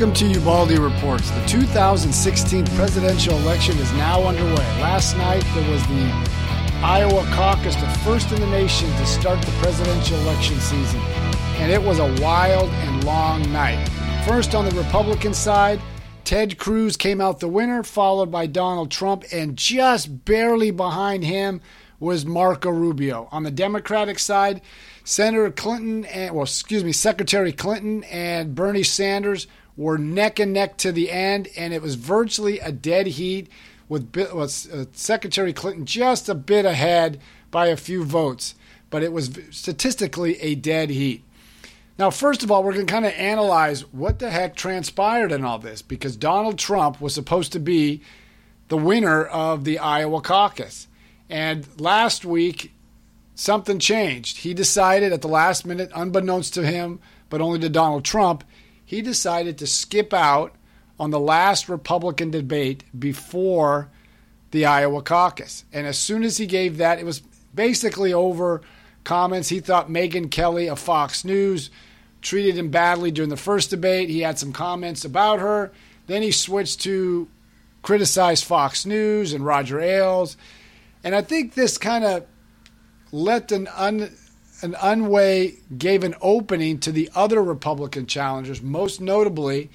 Welcome to Ubaldi Reports. The 2016 presidential election is now underway. Last night there was the Iowa caucus, the first in the nation to start the presidential election season. And it was a wild and long night. First on the Republican side, Ted Cruz came out the winner, followed by Donald Trump, and just barely behind him was Marco Rubio. On the Democratic side, Senator Clinton and well, excuse me, Secretary Clinton and Bernie Sanders were neck and neck to the end, and it was virtually a dead heat with, with uh, Secretary Clinton just a bit ahead by a few votes, but it was statistically a dead heat. Now, first of all, we're going to kind of analyze what the heck transpired in all this because Donald Trump was supposed to be the winner of the Iowa caucus. And last week, something changed. He decided at the last minute, unbeknownst to him, but only to Donald Trump, he decided to skip out on the last Republican debate before the Iowa caucus. And as soon as he gave that, it was basically over comments. He thought Megyn Kelly of Fox News treated him badly during the first debate. He had some comments about her. Then he switched to criticize Fox News and Roger Ailes. And I think this kind of let an un, an unway gave an opening to the other Republican challengers, most notably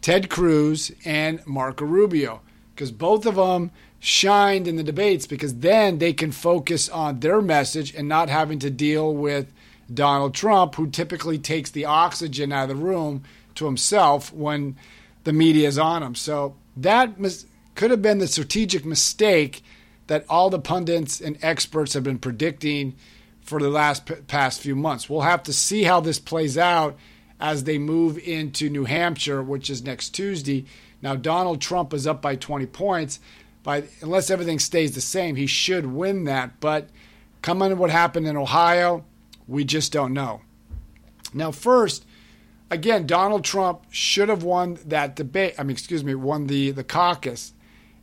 Ted Cruz and Marco Rubio, because both of them shined in the debates because then they can focus on their message and not having to deal with Donald Trump, who typically takes the oxygen out of the room to himself when the media is on him. So that mis- could have been the strategic mistake that all the pundits and experts have been predicting for the last p- past few months. We'll have to see how this plays out as they move into New Hampshire, which is next Tuesday. Now Donald Trump is up by 20 points. By unless everything stays the same, he should win that. But coming to what happened in Ohio, we just don't know. Now, first, again, Donald Trump should have won that debate. I mean, excuse me, won the the caucus.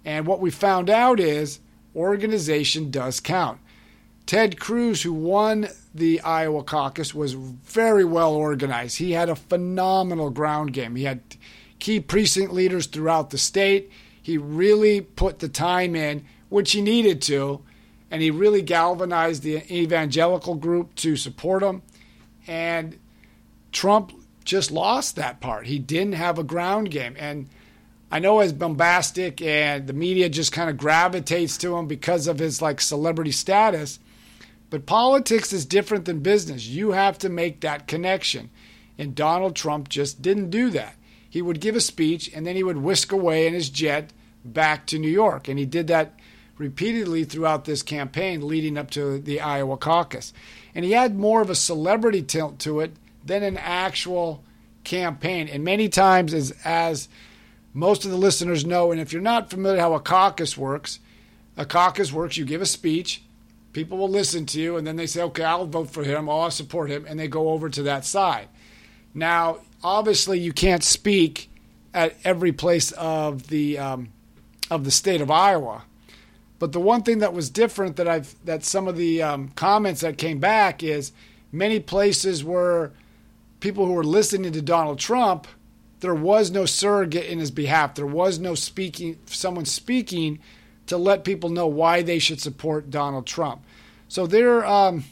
And what we found out is organization does count. Ted Cruz, who won the Iowa caucus, was very well organized. He had a phenomenal ground game. He had key precinct leaders throughout the state. He really put the time in, which he needed to, and he really galvanized the evangelical group to support him. And Trump just lost that part. He didn't have a ground game. And I know as bombastic and the media just kind of gravitates to him because of his like celebrity status but politics is different than business. You have to make that connection. And Donald Trump just didn't do that. He would give a speech and then he would whisk away in his jet back to New York. And he did that repeatedly throughout this campaign leading up to the Iowa caucus. And he had more of a celebrity tilt to it than an actual campaign. And many times, as, as most of the listeners know, and if you're not familiar how a caucus works, a caucus works, you give a speech, People will listen to you, and then they say, okay, I'll vote for him, or I'll support him, and they go over to that side. Now, obviously, you can't speak at every place of the um, of the state of Iowa. But the one thing that was different that I've that some of the um, comments that came back is many places where people who were listening to Donald Trump, there was no surrogate in his behalf. There was no speaking someone speaking to let people know why they should support Donald Trump. So there, um,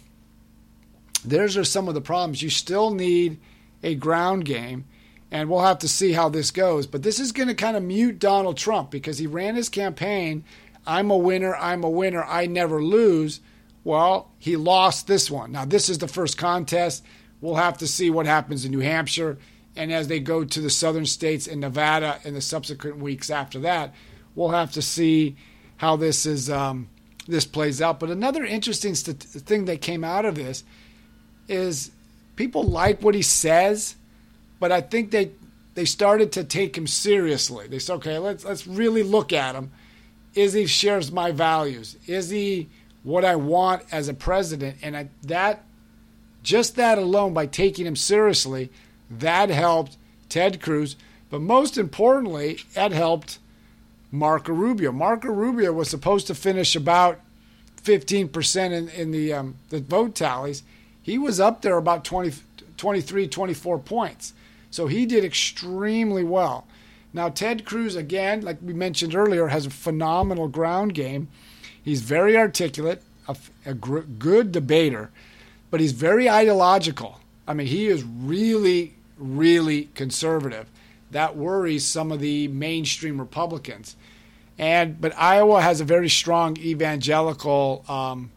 those are some of the problems. You still need a ground game, and we'll have to see how this goes. But this is going to kind of mute Donald Trump because he ran his campaign. I'm a winner. I'm a winner. I never lose. Well, he lost this one. Now, this is the first contest. We'll have to see what happens in New Hampshire. And as they go to the southern states and Nevada in the subsequent weeks after that, we'll have to see how this is um, this plays out. But another interesting st- thing that came out of this is people like what he says, but I think they they started to take him seriously. They said, okay, let's let's really look at him. Is he shares my values? Is he what I want as a president? And I, that just that alone, by taking him seriously, that helped Ted Cruz. But most importantly, it helped Marco Rubio. Marco Rubio was supposed to finish about 15% in, in the, um, the vote tallies. He was up there about 20, 23, 24 points. So he did extremely well. Now, Ted Cruz, again, like we mentioned earlier, has a phenomenal ground game. He's very articulate, a, a gr- good debater, but he's very ideological. I mean, he is really, really conservative. That worries some of the mainstream Republicans. And but Iowa has a very strong evangelical um,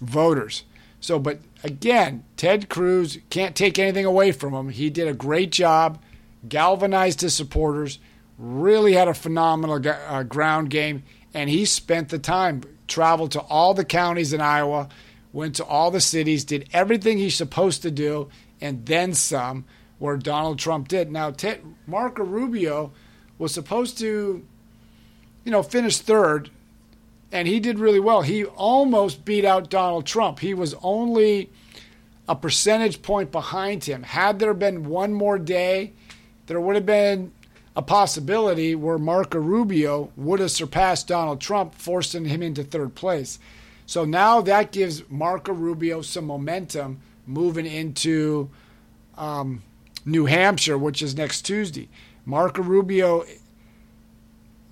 voters. So, but again, Ted Cruz can't take anything away from him. He did a great job, galvanized his supporters, really had a phenomenal uh, ground game, and he spent the time, traveled to all the counties in Iowa, went to all the cities, did everything he's supposed to do, and then some, where Donald Trump did. Now, Ted, Marco Rubio was supposed to, you know, finish third and he did really well. He almost beat out Donald Trump. He was only a percentage point behind him. Had there been one more day, there would have been a possibility where Marco Rubio would have surpassed Donald Trump, forcing him into third place. So now that gives Marco Rubio some momentum moving into um, New Hampshire, which is next Tuesday. Marco Rubio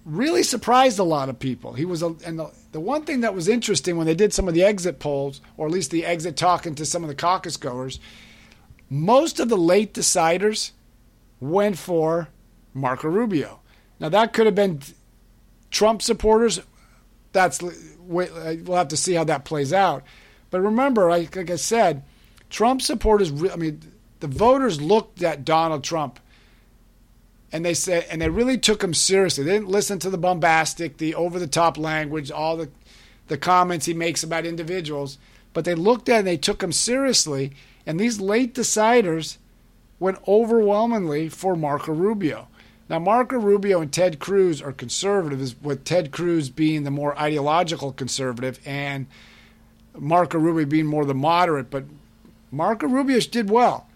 really surprised a lot of people. He was, a, and the, the one thing that was interesting when they did some of the exit polls, or at least the exit talking to some of the caucus goers, most of the late deciders went for Marco Rubio. Now that could have been Trump supporters. That's we'll have to see how that plays out. But remember, like I said, Trump supporters. I mean, the voters looked at Donald Trump and they said and they really took him seriously. They didn't listen to the bombastic, the over the top language, all the the comments he makes about individuals, but they looked at and they took him seriously. And these late deciders went overwhelmingly for Marco Rubio. Now, Marco Rubio and Ted Cruz are conservatives, with Ted Cruz being the more ideological conservative and Marco Rubio being more the moderate. But Marco Rubio did well.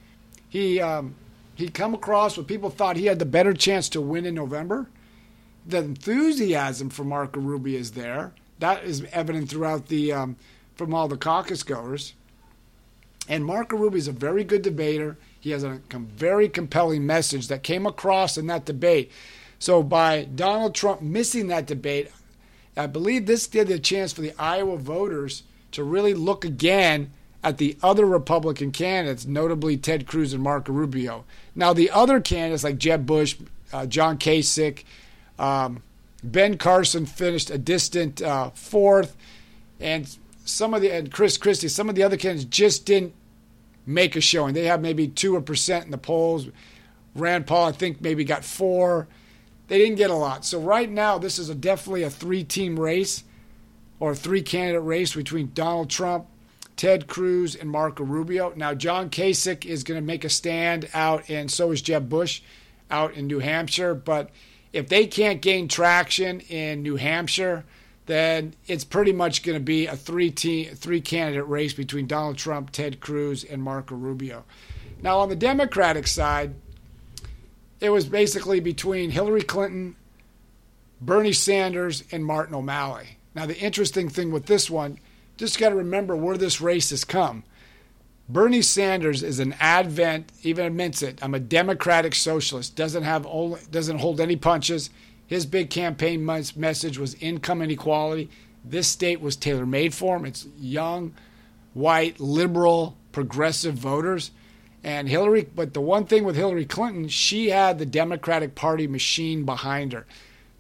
He um, he come across what people thought he had the better chance to win in November. The enthusiasm for Marco Rubio is there. That is evident throughout the um, from all the caucus goers. And Marco Rubio is a very good debater. He has a very compelling message that came across in that debate. So by Donald Trump missing that debate, I believe this did a chance for the Iowa voters to really look again at the other Republican candidates, notably Ted Cruz and Marco Rubio. Now, the other candidates like Jeb Bush, uh, John Kasich, um, Ben Carson finished a distant uh, fourth, and some of the and Chris Christie, some of the other candidates just didn't make a showing. They have maybe two or percent in the polls. Rand Paul, I think, maybe got four. They didn't get a lot. So right now, this is a, definitely a three-team race or three-candidate race between Donald Trump, Ted Cruz, and Marco Rubio. Now, John Kasich is going to make a stand out, and so is Jeb Bush out in New Hampshire. But if they can't gain traction in New Hampshire, then it's pretty much going to be a three team, three candidate race between Donald Trump, Ted Cruz, and Marco Rubio. Now, on the Democratic side, it was basically between Hillary Clinton, Bernie Sanders, and Martin O'Malley. Now, the interesting thing with this one just got to remember where this race has come. Bernie Sanders is an advent, even admits it. I'm a democratic socialist. Doesn't have only, doesn't hold any punches. His big campaign message was income inequality. This state was tailor made for him. It's young, white, liberal, progressive voters. And Hillary, but the one thing with Hillary Clinton, she had the Democratic Party machine behind her.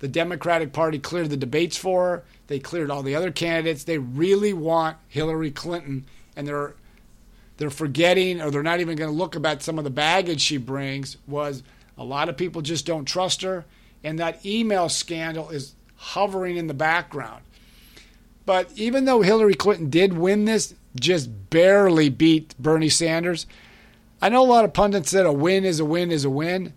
The Democratic Party cleared the debates for her. They cleared all the other candidates. They really want Hillary Clinton, and they're they're forgetting or they're not even going to look about some of the baggage she brings. Was a lot of people just don't trust her, and that email scandal is hovering in the background. But even though Hillary Clinton did win this, just barely beat Bernie Sanders. I know a lot of pundits said a win is a win is a win,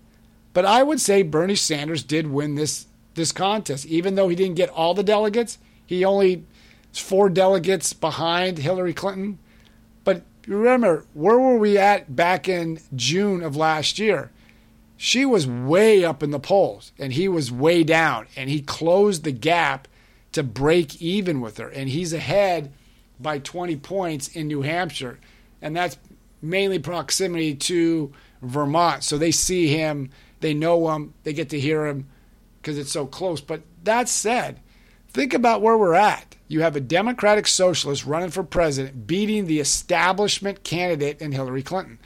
but I would say Bernie Sanders did win this this contest. Even though he didn't get all the delegates, he only four delegates behind Hillary Clinton. But remember, where were we at back in June of last year? She was way up in the polls and he was way down, and he closed the gap to break even with her. And he's ahead by 20 points in New Hampshire. And that's mainly proximity to Vermont. So they see him, they know him, they get to hear him because it's so close. But that said, think about where we're at. You have a Democratic socialist running for president, beating the establishment candidate in Hillary Clinton.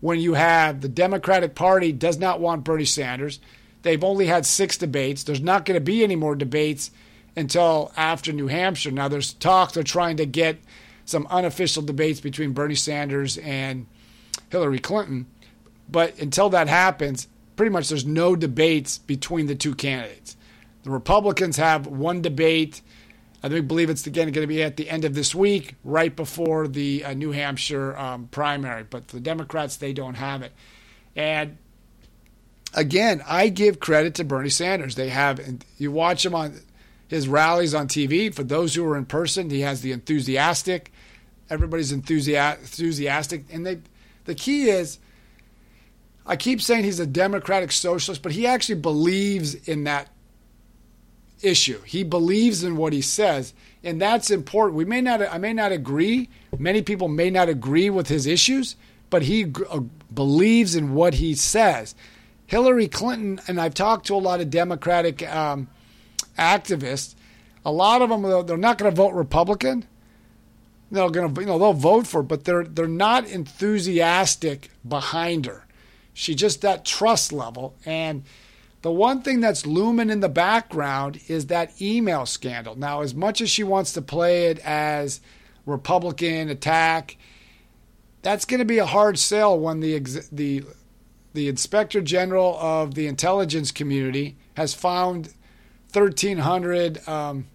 When you have the Democratic Party does not want Bernie Sanders, they've only had six debates. There's not going to be any more debates until after New Hampshire. Now, there's talk they're trying to get some unofficial debates between Bernie Sanders and Hillary Clinton. But until that happens, pretty much there's no debates between the two candidates. The Republicans have one debate. I think, believe it's again going to be at the end of this week, right before the uh, New Hampshire um, primary. But the Democrats, they don't have it. And again, I give credit to Bernie Sanders. They have, you watch him on his rallies on TV. For those who are in person, he has the enthusiastic. Everybody's enthusiastic, and they. The key is, I keep saying he's a democratic socialist, but he actually believes in that issue. He believes in what he says, and that's important. We may not, I may not agree. Many people may not agree with his issues, but he uh, believes in what he says. Hillary Clinton, and I've talked to a lot of Democratic um, activists. A lot of them they're not going to vote Republican. They're going to you know they'll vote for, it, but they're they're not enthusiastic behind her. She just that trust level and. The one thing that's looming in the background is that email scandal. Now, as much as she wants to play it as Republican attack, that's going to be a hard sell when the the the inspector general of the intelligence community has found 1,300 um,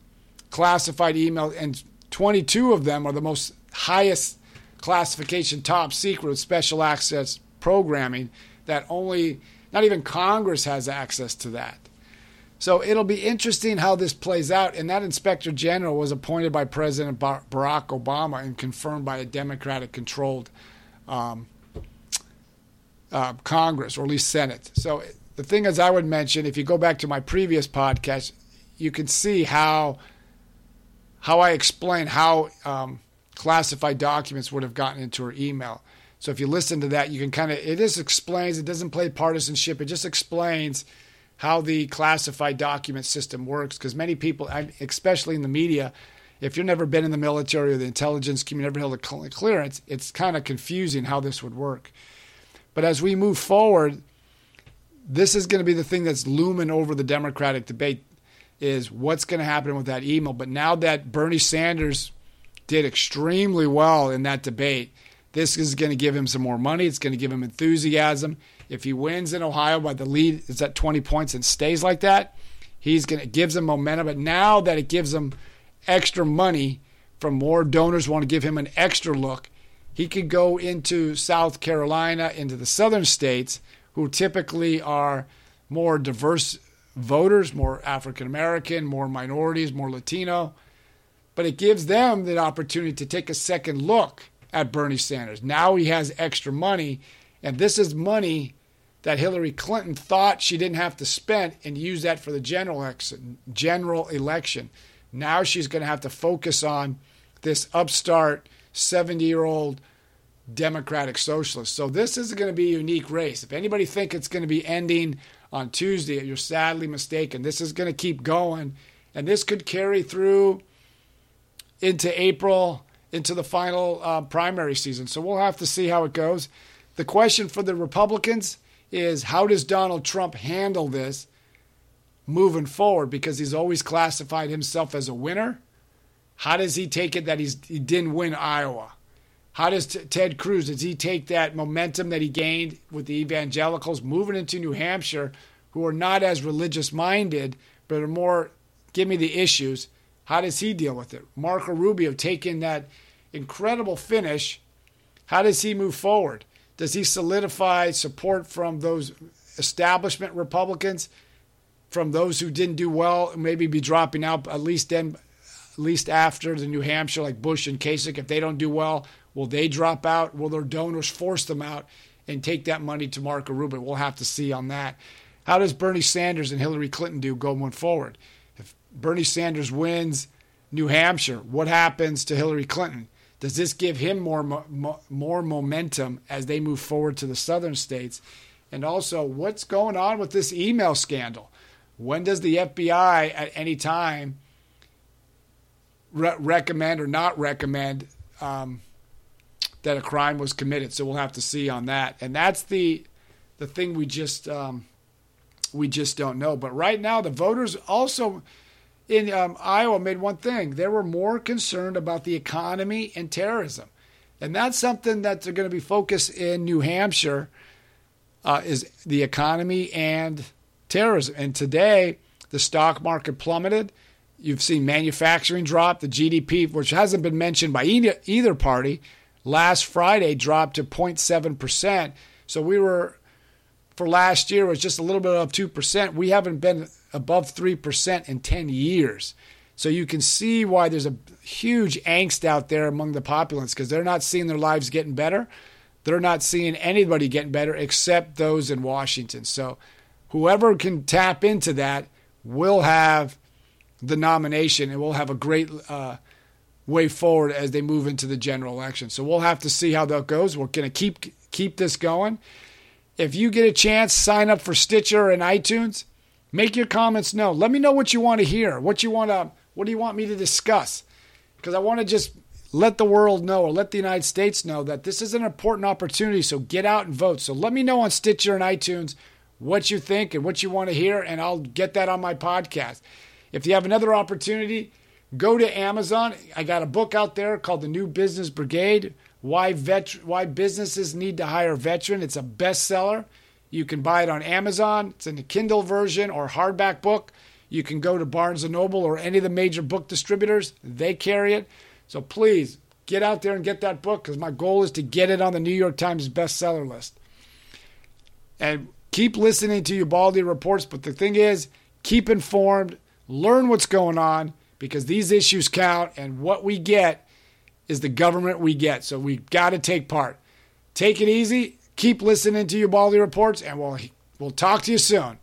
classified emails, and 22 of them are the most highest classification, top secret, special access programming that only, not even Congress has access to that. So it'll be interesting how this plays out. And that inspector general was appointed by President Barack Obama and confirmed by a Democratic controlled um, uh, Congress or at least Senate. So the thing is, I would mention, if you go back to my previous podcast, you can see how how I explain how um, classified documents would have gotten into her email. So if you listen to that, you can kind of it just explains. It doesn't play partisanship. It just explains how the classified document system works. Because many people, especially in the media, if you've never been in the military or the intelligence community, never held a clearance, it's kind of confusing how this would work. But as we move forward, this is going to be the thing that's looming over the Democratic debate is what's going to happen with that email. But now that Bernie Sanders did extremely well in that debate, this is going to give him some more money. It's going to give him enthusiasm. If he wins in Ohio by the lead is at 20 points and stays like that, he's going to gives him momentum. But now that it gives him extra money from more donors want to give him an extra look, he could go into South Carolina, into the southern states who typically are more diverse voters, more African American, more minorities, more Latino. But it gives them the opportunity to take a second look at Bernie Sanders. Now he has extra money, and this is money that Hillary Clinton thought she didn't have to spend and use that for the general election. General election. Now she's going to have to focus on this upstart 70 year old Democratic Socialist. So this is going to be a unique race. If anybody think it's going to be ending on Tuesday, you're sadly mistaken. This is going to keep going, and this could carry through into April, into the final uh, primary season. So we'll have to see how it goes. The question for the Republicans is how does Donald Trump handle this moving forward? Because he's always classified himself as a winner. How does he take it that he's, he didn't win Iowa? How does t- Ted Cruz, does he take that momentum that he gained with the evangelicals moving into New Hampshire, who are not as religious minded, but are more, give me the issues? How does he deal with it? Marco Rubio taking that incredible finish. How does he move forward? Does he solidify support from those establishment Republicans, from those who didn't do well, maybe be dropping out at least then, at least after the New Hampshire, like Bush and Kasich, if they don't do well, Will they drop out? Will their donors force them out and take that money to Marco Rubio? We'll have to see on that. How does Bernie Sanders and Hillary Clinton do going forward? Bernie Sanders wins New Hampshire, what happens to Hillary Clinton? Does this give him more mo- more momentum as they move forward to the southern states? And also, what's going on with this email scandal? When does the FBI at any time re- recommend or not recommend um, that a crime was committed? So we'll have to see on that. And that's the the thing we just um, we just don't know. But right now, the voters also in um, Iowa made one thing: they were more concerned about the economy and terrorism, and that's something that they're going to be focused in New Hampshire. Uh, is the economy and terrorism. And today, the stock market plummeted. You've seen manufacturing drop. The GDP, which hasn't been mentioned by either party, last Friday dropped to 0.7%. So we were, for last year, was just a little bit of 2%. We haven't been above 3% in 10 years. So you can see why there's a huge angst out there among the populace because they're not seeing their lives getting better. They're not seeing anybody getting better except those in Washington. So whoever can tap into that will have the nomination and will have a great uh, way forward as they move into the general election. So we'll have to see how that goes. We're going to keep keep this going. If you get a chance, sign up for Stitcher and iTunes. Make your comments known. Let me know what you want to hear. What you want to what do you want me to discuss? Because I want to just let the world know or let the United States know that this is an important opportunity. So get out and vote. So let me know on Stitcher and iTunes what you think and what you want to hear, and I'll get that on my podcast. If you have another opportunity, go to Amazon. I got a book out there called The New Business Brigade Why, vet- why Businesses Need to Hire a Veteran. It's a bestseller. You can buy it on Amazon. It's in the Kindle version or hardback book. You can go to Barnes & Noble or any of the major book distributors. They carry it. So please get out there and get that book because my goal is to get it on the New York Times bestseller list. And keep listening to Ubaldi reports, but the thing is, keep informed, learn what's going on because these issues count, and what we get is the government we get. So we've got to take part. Take it easy. Keep listening to Ubaldi reports, and we'll we'll talk to you soon.